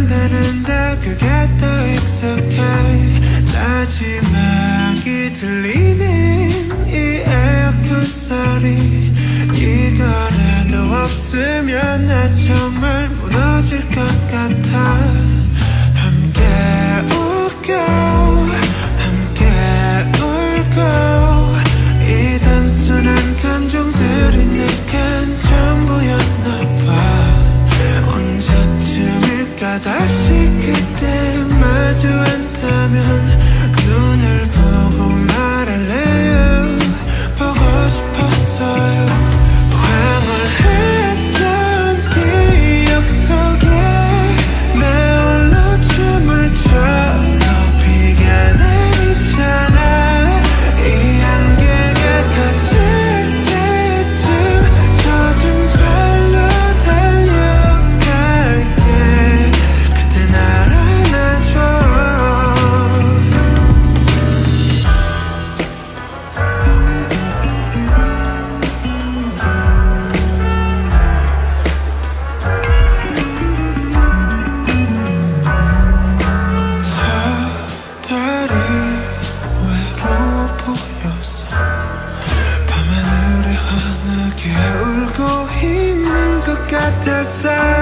안 되는데 그게 더 익숙해. 마지막이 들리는 이 에어컨 소리. 이거라도 없으면 나 정말 무너질 것 같아. 울고 있는 것 같아서